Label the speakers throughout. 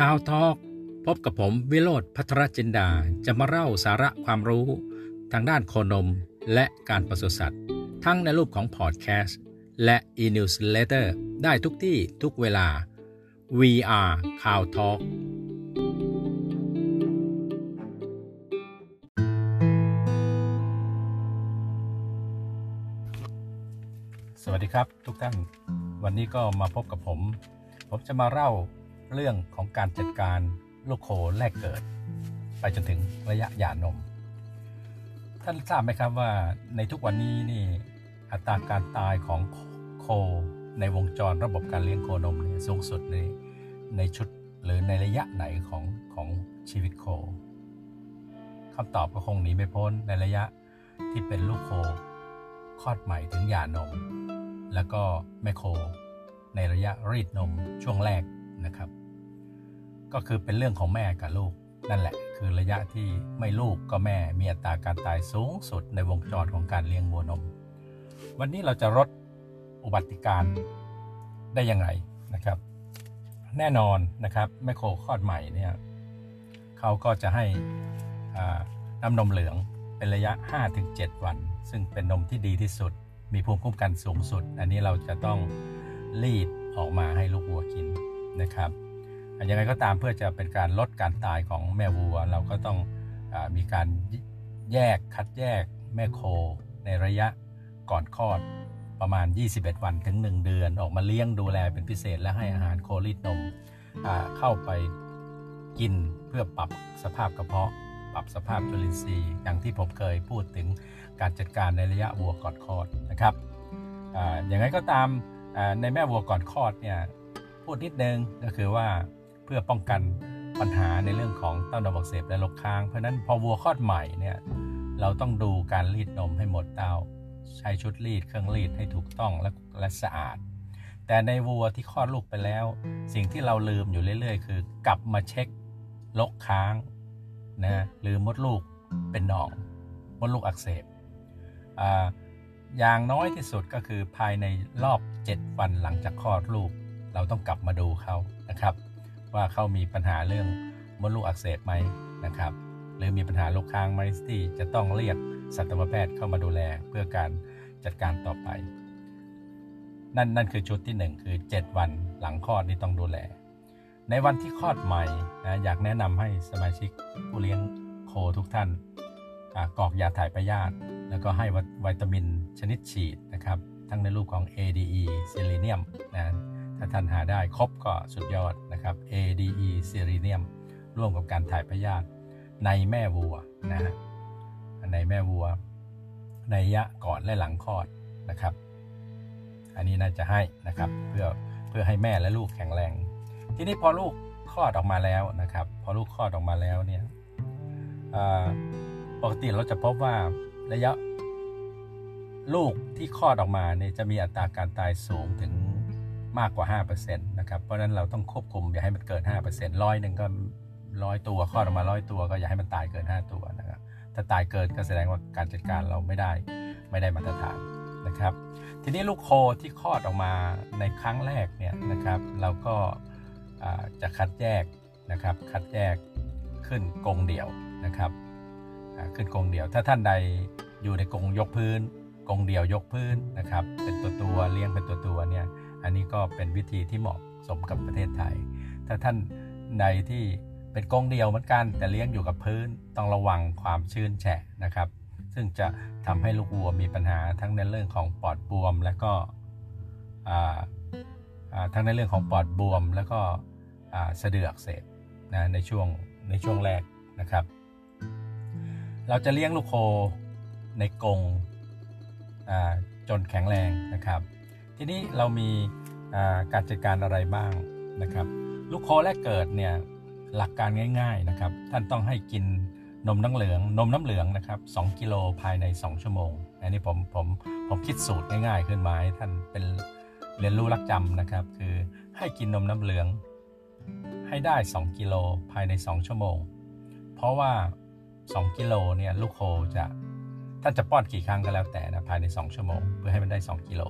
Speaker 1: ข่าวทอกพบกับผมวิโรธพัทรจินดาจะมาเล่าสาระความรู้ทางด้านโคนมและการปศุสัตว์ ทั้งในรูปของพอดแคสต์และ e-newsletter ได้ทุกที่ทุกเวลา VR ข่าวทอกสวัสดีครับทุกท่าน วันนี้ก็มาพบกับผม ผมจะมาเล่า เรื่องของการจัดการลูกโคแรกเกิด ไปจนถึงระยะหย่านม ท่านทราบไหมครับว่าในทุกวันนี้นี่อัตราการตายของโคในวงจรระบบการเลี้ยงโคนมเนี่ยสูงสุดในในชุดหรือในระยะไหนของของชีวิตโคคำตอบก็คงหนีไม่พ้นในระยะที่เป็นลูกโคคลอดใหม่ถึงหย่านม แล้วก็แม่โคในระยะรีดนมช่วงแรกนะครับ ก็คือเป็นเรื่องของแม่กับลูก นั่นแหละ คือระยะที่ไม่ลูกก็แม่มีอัตราการตายสูงสุดในวงจรของการเลี้ยงวัวนม วันนี้เราจะลดอุบัติการได้ยังไงนะครับ แน่นอนนะครับแม่โคคลอดใหม่เนี่ยเขาก็จะให้น้ำนมเหลืองเป็นระยะ 5-7 วัน ซึ่งเป็นนมที่ดีที่สุด มีภูมิคุ้มกันสูงสุด อันนี้เราจะต้องรีดออกมาให้ลูกวัวกินนะครับ ยังไงก็ตามเพื่อจะเป็นการลดการตายของแม่วัว เราก็ต้องอมีการแยกคัดแยกแม่โค ในระยะก่อนคลอดประมาณ 21 วันถึง 1 เดือน ออกมาเลี้ยงดูแลเป็นพิเศษและให้อาหารโครีดนมเข้าไปกินเพื่อปรับสภาพกระเพาะ ปรับสภาพจุลินทรีย์อย่างที่ผมเคยพูดถึงการจัดการในระยะวัวก่อนคลอดนะครับอย่างไรก็ตามในแม่วัวก่อนคลอดเนี่ยพูดนิดนึงก็คือว่า เพื่อป้องกันปัญหาในเรื่องของเต้านมอักเสบและลกค้าง เพราะนั้นพอวัวคลอดใหม่เนี่ยเราต้องดูการรีดนมให้หมดเต้า ใช้ชุดรีดเครื่องรีดให้ถูกต้องและและสะอาด แต่ในวัวที่คลอดลูกไปแล้ว สิ่งที่เราลืมอยู่เรื่อย ๆ คือกลับมาเช็คลกค้างนะหรือมดลูกเป็นหนองมดลูกอักเสบอย่างน้อยที่สุดก็คือภายในรอบ 7 วันหลังจากคลอดลูก เราต้องกลับมาดูเขานะครับ ว่าเขามีปัญหาเรื่องมดลูกอักเสบไหมนะครับ หรือมีปัญหาโรคค้างไหมที่จะต้องเรียกสัตวแพทย์เข้ามาดูแลเพื่อการจัดการต่อไป นั่นนั่นคือชุดที่ 1 คือ 7 วันหลังคลอดนี่ต้องดูแล ในวันที่คลอดใหม่นะอยากแนะนำให้สมาชิกผู้เลี้ยงโคทุกท่านกรอกยาถ่ายพยาธิแล้วก็ให้วิตามินชนิดฉีดนะครับ ทั้งในรูปของ ADE ซิลิเนียมนะ ถ้าท่านหาได้ครบก็สุดยอดนะครับ ADE ซิลิเนียมร่วมกับการถ่ายพยาธิในแม่วัวนะฮะในแม่วัว ในยะก่อนและหลังคลอดนะครับ อันนี้น่าจะให้นะครับเพื่อเพื่อให้แม่และลูกแข็งแรง ทีนี้พอลูกคลอดออกมาแล้วนะครับ พอลูกคลอดออกมาแล้วเนี่ยปกติเราจะพบว่าระยะ ลูกที่คลอดออกมาเนี่ยจะมีอัตราการตายสูงถึง มากกว่า 5%นะครับ เพราะนั้นเราต้องควบคุมอย่าให้มันเกิน 5%ร้อยหนึ่งก็ร้อยตัวคลอดออกมาร้อยตัวก็อย่าให้มันตายเกิน 5 ตัวนะครับ ถ้าตายเกินก็แสดงว่าการจัดการเราไม่ได้ไม่ได้มาตรฐานนะครับ ทีนี้ลูกโคที่คลอดออกมาในครั้งแรกเนี่ยนะครับ เราก็จะคัดแยกนะครับ คัดแยกขึ้นกรงเดี่ยวนะครับขึ้นกรงเดี่ยว ถ้าท่านใดอยู่ในกรงยกพื้นกรงเดี่ยวยกพื้นนะครับ เป็นตัวตัวเลี้ยงเป็นตัวตัวเนี่ย อันนี้ก็เป็นวิธีที่เหมาะสมกับประเทศไทย ถ้าท่านใดที่เป็นกรงเดียวเหมือนกัน แต่เลี้ยงอยู่กับพื้นต้องระวังความชื้นแฉะนะครับ ซึ่งจะทำให้ลูกวัวมีปัญหาทั้งในเรื่องของปอดบวม และก็ทั้งในเรื่องของปอดบวม แล้วก็สะดืออักเสบนะในช่วงในช่วงแรกนะครับ เราจะเลี้ยงลูกโคในกรงจนแข็งแรงนะครับ ทีนี้เรามีการจัดการอะไรบ้างนะครับ ลูกโคแรกเกิดเนี่ยหลักการง่ายๆนะครับ ท่านต้องให้กินนมน้ำเหลือง นมน้ำเหลืองนะครับ2กิโลภายใน 2 ชั่วโมง อันนี้ผมผมผมคิดสูตรง่ายๆ ขึ้นมาให้ท่านเป็นเรียนรู้รักจำนะครับ คือให้กินนมน้ำเหลือง ให้ได้ 2 กิโลภายใน 2 ชั่วโมง เพราะว่า 2 กิโลเนี่ยลูกโคจะท่านจะป้อนกี่ครั้งก็แล้วแต่นะภายใน 2 ชั่วโมง เพื่อให้มันได้ 2 กิโล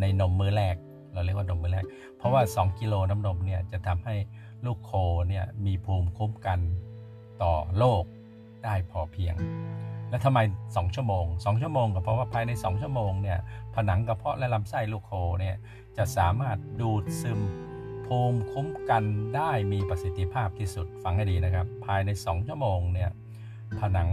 Speaker 1: ในนมมื้อแรก เราเรียกว่านมมื้อแรก เพราะว่า 2 กิโลน้ำนมเนี่ยจะทำให้ลูกโคเนี่ยมีภูมิคุ้มกันต่อโรคได้พอเพียง แล้วทำไม 2 ชั่วโมง 2 ชั่วโมงก็เพราะว่าภายใน 2 ชั่วโมงเนี่ยผนังกระเพาะและลำไส้ลูกโคเนี่ยจะสามารถดูดซึมภูมิคุ้มกันได้มีประสิทธิภาพที่สุดฟังให้ดีนะครับ ภายใน 2 ชั่วโมงเนี่ยผนัง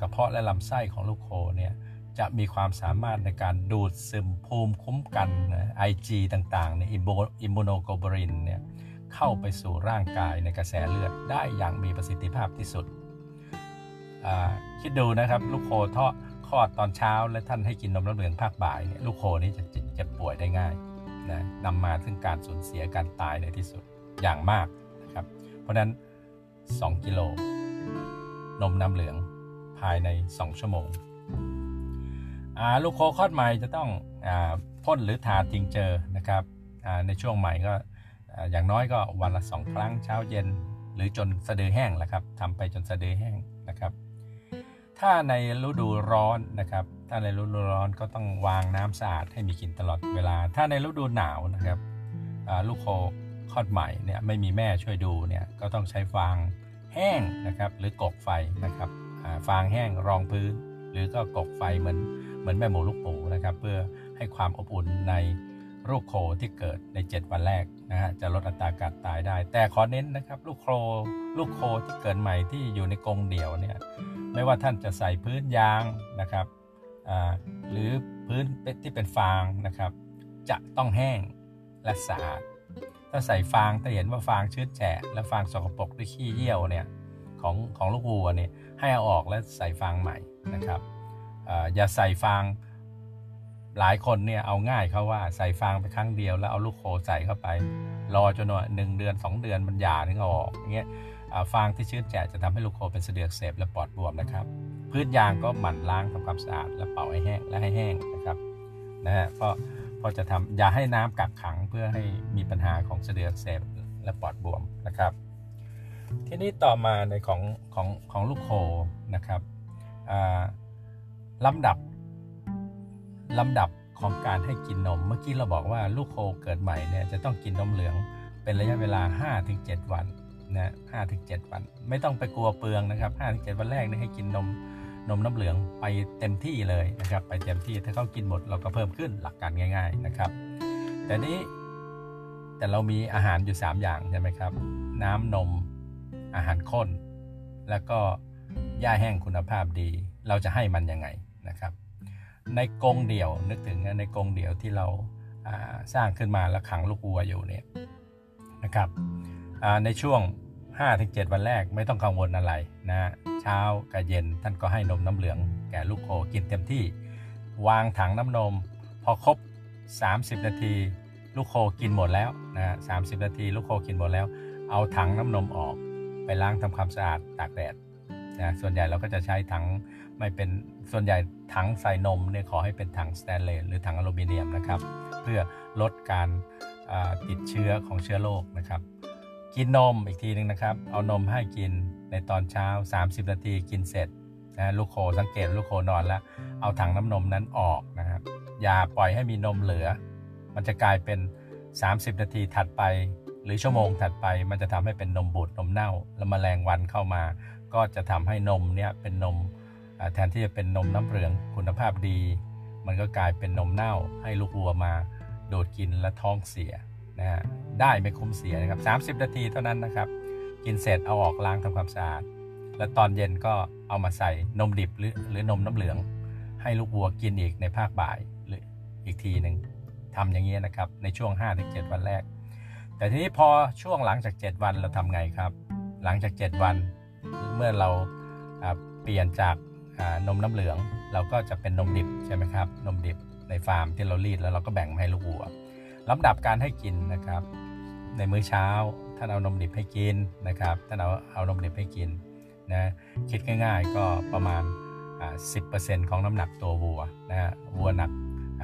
Speaker 1: กระเพาะและลำไส้ของลูกโคเนี่ย จะมีความสามารถในการดูดซึมภูมิคุ้มกันไอจีต่างๆในอิมมูโนโกลบูรินเนี่ยเข้าไปสู่ร่างกายในกระแสเลือดได้อย่างมีประสิทธิภาพที่สุด คิดดูนะครับลูกโคท่อคลอดตอนเช้า และท่านให้กินนมน้ำเหลืองภาคบ่ายเนี่ยลูกโคนี้จะเจ็บป่วยได้ง่ายนะนำมาถึงการสูญเสียการตายในที่สุดอย่างมากนะครับเพราะนั้น2กิโลนมน้ำเหลืองภายใน 2 ชั่วโมง ลูกโคคอดใหม่จะต้องอพ่นหรือทาทิ้งเจอนะครับในช่วงใหม่ก็อย่างน้อยก็วันละสองครั้งเช้าเย็น หรือจนสะดือแห้งแหละครับทำไปจนสะดือแห้งนะครับ ถ้าในฤดูร้อนนะครับ ถ้าในฤดูร้อนก็ต้องวางน้ำสะอาดให้มีกินตลอดเวลา ถ้าในฤดูหนาวนะครับลูกโคคลอดใหม่เนี่ยไม่มีแม่ช่วยดูเนี่ยก็ต้องใช้ฟางแห้งนะครับ หรือกกไฟนะครับฟางแห้งรองพื้น หรือก็กกไฟเหมือน เหมือนแม่หมูลูกปูนะครับ เพื่อให้ความอบอุ่นในลูกโคที่เกิดใน 7 วันแรกนะฮะจะลดอัตราการตายได้ แต่ขอเน้นนะครับลูกโคลูกโคที่เกิดใหม่ที่อยู่ในกรงเดี่ยวเนี่ยไม่ว่าท่านจะใส่พื้นยางนะครับหรือพื้นที่เป็นฟางนะครับ จะต้องแห้งและสะอาด ถ้าใส่ฟางถ้าเห็นว่าฟางชื้นแฉะและฟางสกปรกด้วยขี้เยี่ยวเนี่ยของของลูกวัวเนี่ยให้เอาออกและใส่ฟางใหม่นะครับ อย่าใส่ฟางหลายคนเนี่ยเอาง่ายเขาว่าใส่ฟางไปครั้งเดียวแล้วเอาลูกโคใส่เข้าไป รอจนว่าหนึ่งเดือน 2 เดือนมันหย่าถึงออกอย่างเงี้ยฟางที่ชื้นแฉะจะทำให้ลูกโคเป็นเสดือกเสบและปอดบวมนะครับ พื้นยางก็หมั่นล้างทำความสะอาด และเป่าให้แห้งและให้แห้งนะครับนะฮะเพราะเพราะจะทำอย่าให้น้ำกักขังเพื่อให้มีปัญหาของเสดือกเสบและปอดบวมนะครับ ทีนี้ต่อมาในของของของลูกโคนะครับ ลำดับลำดับของการให้กินนม เมื่อกี้เราบอกว่าลูกโคเกิดใหม่เนี่ยจะต้องกินนมเหลือง เป็นระยะเวลา 5-7 วันนะ5-7วัน ไม่ต้องไปกลัวเปลืองนะครับ5-7วันแรกนี่ให้กินนมนมน้ำเหลืองไปเต็มที่เลยนะครับ ไปเต็มที่ถ้าเขากินหมดเราก็เพิ่มขึ้นหลักการง่าย ๆนะครับ แต่นี้แต่เรามีอาหารอยู่ 3 อย่างใช่ไหมครับ น้ำนมอาหารข้น แล้วก็หญ้าแห้งคุณภาพดี เราจะให้มันยังไง นะครับ ในกรงเดี่ยวนึกถึงในกรงเดี่ยวที่เราสร้างขึ้นมาแล้วขังลูกวัวอยู่เนี่ยนะครับในช่วง 5-7 วันแรกไม่ต้องกังวลอะไรนะเช้ากับเย็นท่านก็ให้นมน้ำเหลืองแก่ลูกโคกินเต็มที่ วางถังน้ำนม พอครบ 30 นาที ลูกโคกินหมดแล้วนะสานาที ลูกโคกินหมดแล้ว เอาถังน้ำนมออกไปล้างทำความสะอาดตากแดดนะส่วนใหญ่เราก็จะใช้ถัง ไม่เป็นส่วนใหญ่ถังใส่นมเนี่ยขอให้เป็นถังสแตนเลสหรือถังอลูมิเนียมนะครับ เพื่อลดการติดเชื้อของเชื้อโรคนะครับ กินนมอีกทีนึงนะครับ เอานมให้กินในตอนเช้า 30 นาทีกินเสร็จนะลูกโคสังเกตลูกโคนอนแล้ว เอาถังน้ำนมนั้นออกนะครับ อย่าปล่อยให้มีนมเหลือ มันจะกลายเป็น 30 นาทีถัดไป หรือชั่วโมงถัดไป มันจะทำให้เป็นนมบูดนมเน่า แล้วมแมลงวันเข้ามา ก็จะทำให้นมเนี่ยเป็นนม แทนที่จะเป็นนมน้ำเหลืองคุณภาพดี มันก็กลายเป็นนมเน่าให้ลูกวัวมาโดดกินและท้องเสียนะฮะได้ไม่คุ้มเสียนะครับ30 นาทีเท่านั้นนะครับ กินเสร็จเอาออกล้างทำความสะอาด แล้วตอนเย็นก็เอามาใส่นมดิบหรือหรือนมน้ำเหลือง ให้ลูกวัวกินอีกในภาคบ่ายหรืออีกทีหนึ่งทำอย่างนี้นะครับ ในช่วง 5-7 วันแรก แต่ทีนี้พอช่วงหลังจาก 7 วันเราทำไงครับ หลังจาก 7 วันเมื่อเราเปลี่ยนจาก นมน้ำเหลืองเราก็จะเป็นนมดิบใช่ไหมครับ นมดิบในฟาร์มที่เรารีดแล้วเราก็แบ่งมาให้ลูกวัวลำดับการให้กินนะครับ ในมื้อเช้าท่านเอานมดิบให้กินนะครับท่านเอาเอานมดิบให้กินนะคิดง่ายๆก็ประมาณ 10%ของน้ำหนักตัววัวนะฮะวัวหนัก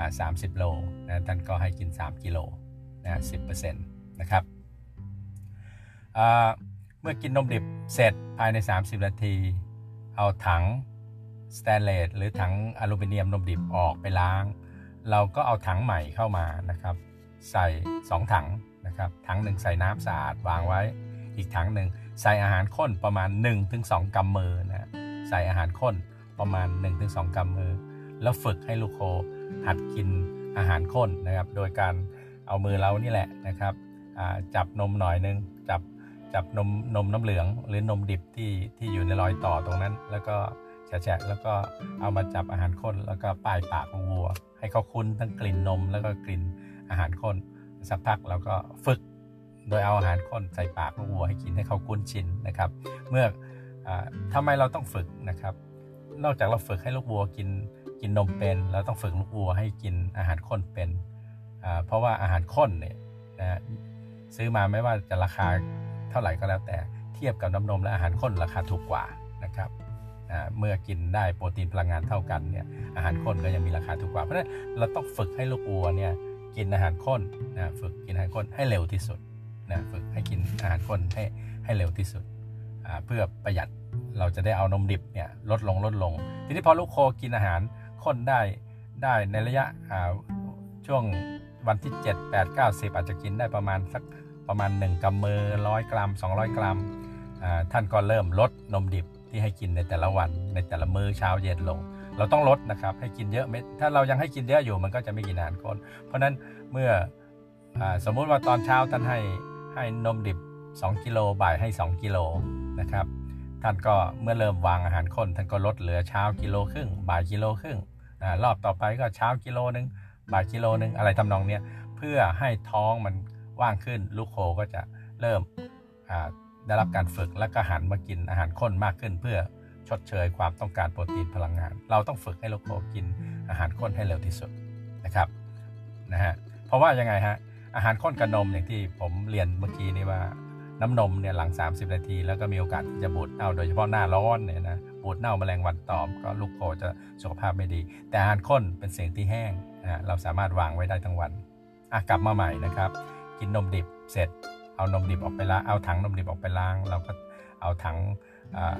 Speaker 1: 30 โลนะท่านก็ให้กิน 3 กิโลนะ10%นะครับเมื่อกินนมดิบเสร็จภายใน 30 นาที เอาถัง สแตนเลสหรือถังอลูมิเนียมนมดิบออกไปล้าง เราก็เอาถังใหม่เข้ามานะครับ ใส่ 2 ถังนะครับ ถังหนึ่งใส่น้ำสะอาดวางไว้ อีกถังหนึ่งใส่อาหารข้นประมาณ 1-2กำมือนะใส่อาหารข้นประมาณ 1-2กำมือ แล้วฝึกให้ลูกโคหัดกินอาหารข้นนะครับ โดยการเอามือเรานี่แหละนะครับจับนมหน่อยนึงจับจับนมนมน้ำเหลืองหรือนมดิบที่ที่อยู่ในรอยต่อตรงนั้น แล้วก็ แฉะแล้วก็เอามาจับอาหารข้นแล้วก็ป้ายปากของวัว ให้เขาคุ้นทั้งกลิ่นนม แล้วก็กลิ่นอาหารข้นสักพักเราก็ฝึกโดยเอาอาหารข้นใส่ปากของวัวให้กินให้เขาคุ้นชินนะครับ เมื่ออทำไมเราต้องฝึกนะครับ นอกจากเราฝึกให้ลูกวัวกินกินนมเป็นเราต้องฝึกลูกวัวให้กินอาหารข้นเป็นเพราะว่าอาหารข้นเนี่ยนะซื้อมาไม่ว่าจะราคาเท่าไหร่ก็แล้วแต่เทียบกับน้ำนมและอาหารข้นราคาถูกกว่านะครับ เมื่อกินได้โปรตีนพลังงานเท่ากันเนี่ยอาหารข้นก็ยังมีราคาถูกกว่า เพราะฉะนั้นเราต้องฝึกให้ลูกวัวเนี่ยกินอาหารข้นนะฝึกกินอาหารข้นให้เร็วที่สุดนะฝึกให้กินอาหารข้นให้ให้เร็วที่สุดเพื่อประหยัดเราจะได้เอานมดิบเนี่ยลดลงลดลง ทีนี้พอลูกโคกินอาหารข้นได้ได้ในระยะช่วงวันที่ 7 8 9 10 อาจจะกินได้ประมาณสักประมาณ 1กำมือร้อยกรัม 200 กรัมท่านก็เริ่มลดนมดิบ ที่ให้กินในแต่ละวันในแต่ละมื้อเช้าเย็นลง เราต้องลดนะครับ ให้กินเยอะไม่ถ้าเรายังให้กินเยอะอยู่มันก็จะไม่กินอาหารข้นเพราะนั้นเมื่ออสมมุติว่าตอนเช้าท่านให้ให้นมดิบ 2 กิโลบ่ายให้ 2 กิโลนะครับท่านก็เมื่อเริ่มวางอาหารข้นท่านก็ลดเหลือเช้ากิโลครึ่งบ่ายกิโลครึ่งรอบต่อไปก็เช้ากิโลนึงบ่ายกิโลนึงอะไรทำนองเนี้ยเพื่อให้ท้องมันว่างขึ้นลูกโคก็จะเริ่ม ได้รับการฝึกและก็หันมากินอาหารข้นมากขึ้นเพื่อชดเชยความต้องการโปรตีนพลังงาน เราต้องฝึกให้ลูกโคกินอาหารข้นให้เร็วที่สุดนะครับนะฮะเพราะว่ายังไงฮะอาหารข้นกับนมอย่างที่ผมเรียนเมื่อกี้นี้ว่าน้ำนมเนี่ยหลัง 30 นาที แล้วก็มีโอกาสที่จะบูดเน่าโดยเฉพาะหน้าร้อนเนี่ยนะบูดเน่าแมลงวันตอมก็ลูกโคจะสุขภาพไม่ดี แต่อาหารข้นเป็นสิ่งที่แห้งนะเราสามารถวางไว้ได้ทั้งวันอะกลับมาใหม่นะครับ กินนมดิบเสร็จ เอานมดิบออกไปล้างเอาถังนมดิบออกไปล้าง เราก็เอาถัง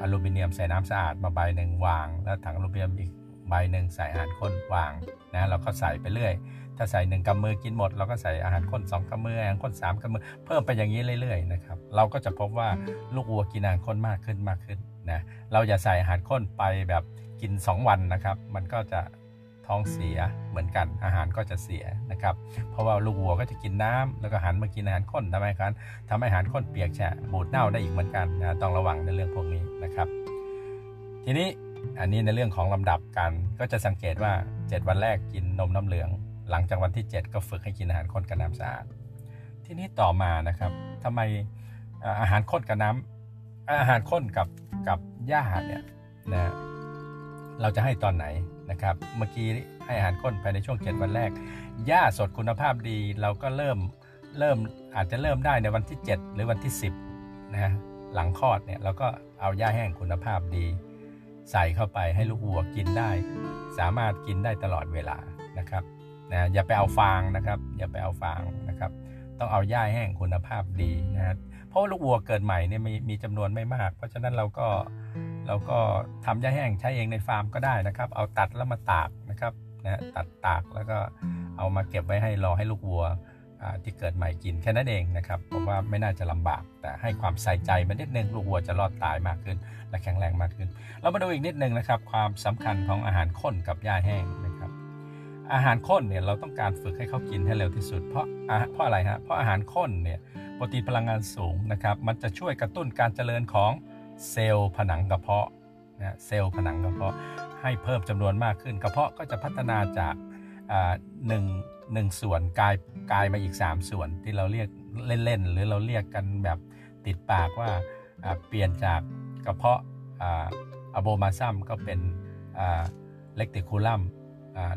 Speaker 1: อลูมิเนียมใส่น้ำสะอาดมาใบหนึ่งวาง แล้วถังอลูมิเนียมอีกใบหนึ่งใส่อาหารข้นวางนะเราก็ใส่ไปเรื่อย ถ้าใส่หนึ่งกำมือกินหมด เราก็ใส่อาหารข้นสองกำมืออาหารข้นสามกำมือเพิ่มไปอย่างนี้เรื่อยๆนะครับเราก็จะพบว่าลูกวัวกินอาหารข้นมากขึ้นมากขึ้นนะเราอย่าใส่อาหารข้นไปแบบกิน 2 วันนะครับ มันก็จะ ท้องเสียเหมือนกันอาหารก็จะเสียนะครับ เพราะว่าลูกวัวก็จะกินน้ำแล้วก็หันมากินอาหารข้นทำให้การทำให้อาหารข้นเปียกแฉะบูดเน่าได้อีกเหมือนกันนะต้องระวังในเรื่องพวกนี้นะครับ ทีนี้อันนี้ในเรื่องของลำดับการก็จะสังเกตว่า 7 วันแรกกินนมน้ำเหลือง หลังจากวันที่ 7 ก็ฝึกให้กินอาหารข้นกับน้ำสะอาดทีนี้ต่อมานะครับทำไมอาหารข้นกับน้ำอาหารข้นกับกับหญ้าเนี่ยนะเราจะให้ตอนไหน นะครับเมื่อกี้ให้อาหารข้นภายในช่วง 7 วันแรก หญ้าสดคุณภาพดีเราก็เริ่มเริ่มอาจจะเริ่มได้ในวันที่ 7 หรือวันที่ 10นะหลังคลอดเนี่ยเราก็เอาหญ้าแห้งคุณภาพดี ใส่เข้าไปให้ลูกวัวกินได้ สามารถกินได้ตลอดเวลานะครับนะอย่าไปเอาฟางนะครับ อย่าไปเอาฟางนะครับ ต้องเอาหญ้าแห้งคุณภาพดีนะเพราะลูกวัวเกิดใหม่เนี่ยมีมีจำนวนไม่มาก เพราะฉะนั้นเราก็ เราก็ทำหญ้าแห้งใช้เองในฟาร์มก็ได้นะครับ เอาตัดแล้วมาตากนะครับนะตัดตากแล้วก็เอามาเก็บไว้ให้รอให้ลูกวัวที่เกิดใหม่กินแค่นั้นเองนะครับผมว่าไม่น่าจะลำบาก แต่ให้ความใส่ใจมันนิดนึงลูกวัวจะรอดตายมากขึ้น และแข็งแรงมากขึ้น เรามาดูอีกนิดนึงนะครับ ความสำคัญของอาหารข้นกับหญ้าแห้งนะครับ อาหารข้นเนี่ยเราต้องการฝึกให้เขากินให้เร็วที่สุด เพราะเพราะอะไรฮะเพราะอาหารข้นเนี่ยโปรตีนพลังงานสูงนะครับ มันจะช่วยกระตุ้นการเจริญของ เซลล์ผนังกระเพาะนะเซลล์ผนังกระเพาะให้เพิ่มจำนวนมากขึ้น กระเพาะก็จะพัฒนาจากหนึ่งหนึ่งส่วนกลายกลายมาอีก 3 ส่วนที่เราเรียกเล่นๆ หรือเราเรียกกันแบบติดปากว่าเปลี่ยนจากกระเพาะอะโบมาซัมก็เป็นเล็กติคูลัม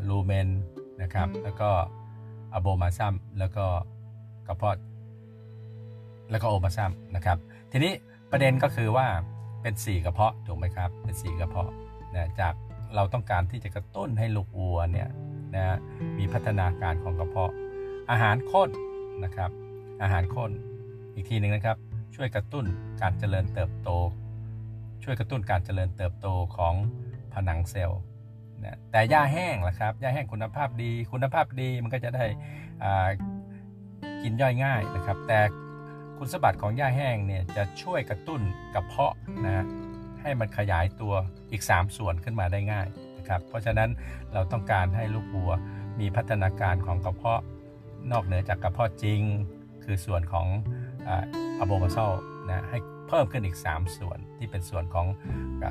Speaker 1: ลูเมนนะครับแล้วก็อะโบมาซัมแล้วก็กระเพาะแล้วก็โอมาซัมนะครับทีนี้ ประเด็นก็คือว่าเป็นสี่กระเพาะถูกไหมครับ เป็นสี่กระเพาะนะจากเราต้องการที่จะกระตุ้นให้ลูกวัวเนี่ยนะมีพัฒนาการของกระเพาะ อาหารข้นนะครับ อาหารข้นอีกทีหนึ่งนะครับ ช่วยกระตุ้นการเจริญเติบโต ช่วยกระตุ้นการเจริญเติบโตของผนังเซลล์นะแต่หญ้าแห้งล่ะครับหญ้าแห้งคุณภาพดี คุณภาพดีมันก็จะได้กินย่อยง่ายนะครับ แต่ คุณสมบัติของหญ้าแห้งเนี่ยจะช่วยกระตุ้นกระเพาะนะให้มันขยายตัวอีก 3 ส่วนขึ้นมาได้ง่ายนะครับเพราะฉะนั้นเราต้องการให้ลูกวัวมีพัฒนาการของกระเพาะนอกเหนือจากกระเพาะจริง คือส่วนของอะโบมาซลนะให้เพิ่มขึ้นอีก 3 ส่วนที่เป็นส่วนของ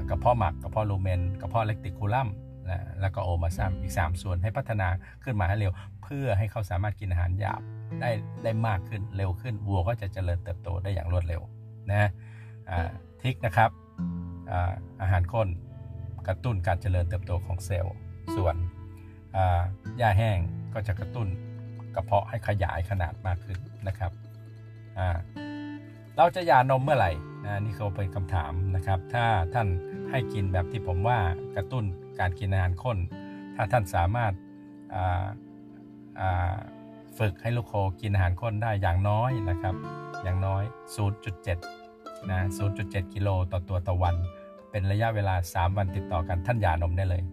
Speaker 1: กระเพาะหมักกระเพาะลูเมน กระเพาะเล็กติคูลัม นะแล้วก็โอมาซัมอีก 3 ส่วนให้พัฒนาขึ้นมาให้เร็ว เพื่อให้เขาสามารถกินอาหารหยาบได้ได้มากขึ้นเร็วขึ้นวัวก็จะเจริญเติบโตได้อย่างรวดเร็วนะทิกนะครับอาอาหารข้นกระตุ้นการเจริญเติบโตของเซลล์ส่วนหญ้าแห้งก็จะกระตุ้นกระเพาะให้ขยายขนาดมากขึ้นนะครับเราจะหย่านมเมื่อไหร่นะนี่เขาเป็นคำถามนะครับ ถ้าท่านให้กินแบบที่ผมว่ากระตุ้น การกินอาหารข้น ถ้าท่านสามารถฝึกให้ลูกโคกินอาหารข้นได้อย่างน้อยนะครับ อย่างน้อย 0.7 นะ 0.7 กิโลต่อตัวต่อวัน เป็นระยะเวลา 3 วันติดต่อกันท่านหย่านมได้เลย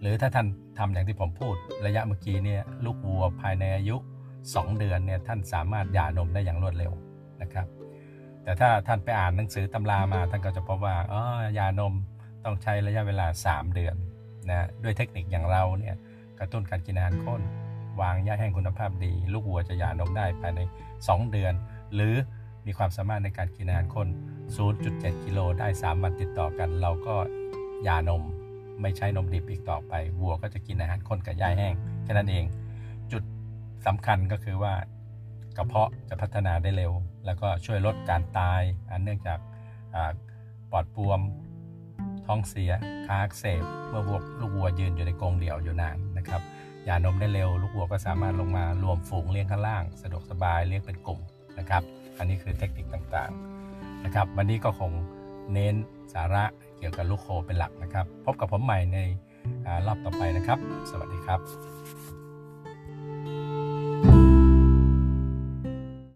Speaker 1: หรือถ้าท่านทำอย่างที่ผมพูดระยะเมื่อกี้เนี่ยลูกวัวภายในอายุ 2 เดือนเนี่ยท่านสามารถหย่านมได้อย่างรวดเร็วนะครับ แต่ถ้าท่านไปอ่านหนังสือตำรามาท่านก็จะพบว่าอ๋อยานม ต้องใช้ระยะเวลา 3 เดือนนะด้วยเทคนิคอย่างเราเนี่ยกระตุ้นการกินอาหารข้น วางหญ้าแห้งคุณภาพดี ลูกวัวจะหย่านมได้ภายใน 2 เดือน หรือมีความสามารถในการกินอาหารข้น 0.7 กิโลได้ 3 วันติดต่อกัน เราก็หย่านมไม่ใช้นมดิบอีกต่อไป วัวก็จะกินอาหารข้นกับหญ้าแห้งแค่นั้นเอง จุดสำคัญก็คือว่ากระเพาะจะพัฒนาได้เร็ว แล้วก็ช่วยลดการตาย อันเนื่องจากปอดบวม ท้องเสียคาอักเสบเมื่อวัวลูกวัวยืนอยู่ในกรงเดี่ยวอยู่นานนะครับย่านมได้เร็ว ลูกวัวก็สามารถลงมารวมฝูงเลี้ยงข้างล่าง สะดวกสบายเลี้ยงเป็นกลุ่มนะครับ อันนี้คือเทคนิคต่างๆนะครับ วันนี้ก็คงเน้นสาระเกี่ยวกับลูกโคเป็นหลักนะครับ พบกับผมใหม่ในรอบต่อไปนะครับ สวัสดีครับ